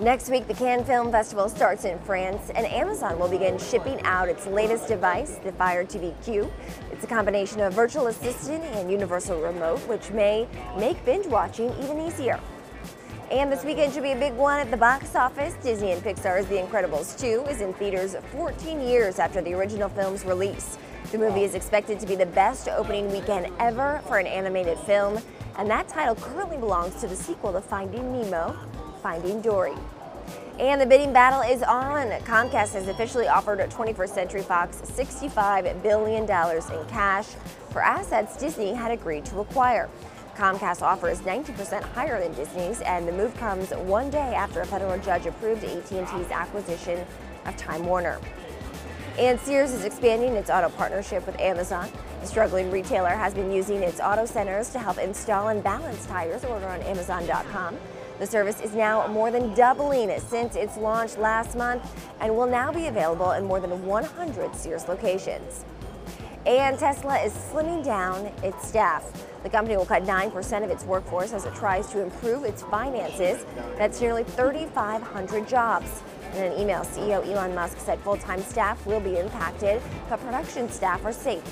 Next week, the Cannes Film Festival starts in France, and Amazon will begin shipping out its latest device, the Fire TV Cube. It's a combination of virtual assistant and universal remote, which may make binge watching even easier. And this weekend should be a big one at the box office. Disney and Pixar's The Incredibles 2 is in theaters 14 years after the original film's release. The movie is expected to be the best opening weekend ever for an animated film, and that title currently belongs to the sequel to Finding Nemo, Finding Dory. And the bidding battle is on. Comcast has officially offered 21st Century Fox $65 billion in cash for assets Disney had agreed to acquire. Comcast offer is 90% higher than Disney's, and the move comes one day after a federal judge approved AT&T's acquisition of Time Warner. And Sears is expanding its auto partnership with Amazon. The struggling retailer has been using its auto centers to help install and balance tires ordered on Amazon.com. The service is now more than doubling since its launch last month and will now be available in more than 100 Sears locations. And Tesla is slimming down its staff. The company will cut 9% of its workforce as it tries to improve its finances. That's nearly 3,500 jobs. In an email, CEO Elon Musk said full-time staff will be impacted, but production staff are safe.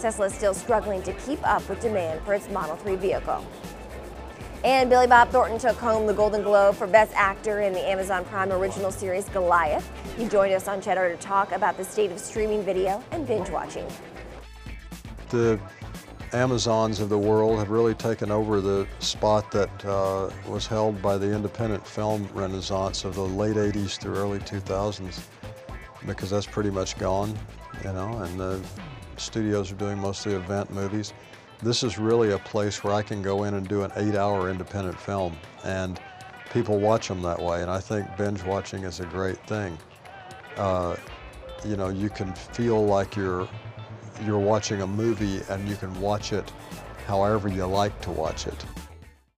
Tesla is still struggling to keep up with demand for its Model 3 vehicle. And Billy Bob Thornton took home the Golden Globe for Best Actor in the Amazon Prime original series Goliath. He joined us on Cheddar to talk about the state of streaming video and binge watching. The Amazons of the world have really taken over the spot that uh, was held by the independent film renaissance of the late 80s through early 2000s because that's pretty much gone, you know, and the studios are doing mostly event movies this is really a place where I can go in and do an eight hour independent film and people watch them that way and I think binge watching is a great thing. Uh, you know, you can feel like you're, you're watching a movie and you can watch it however you like to watch it.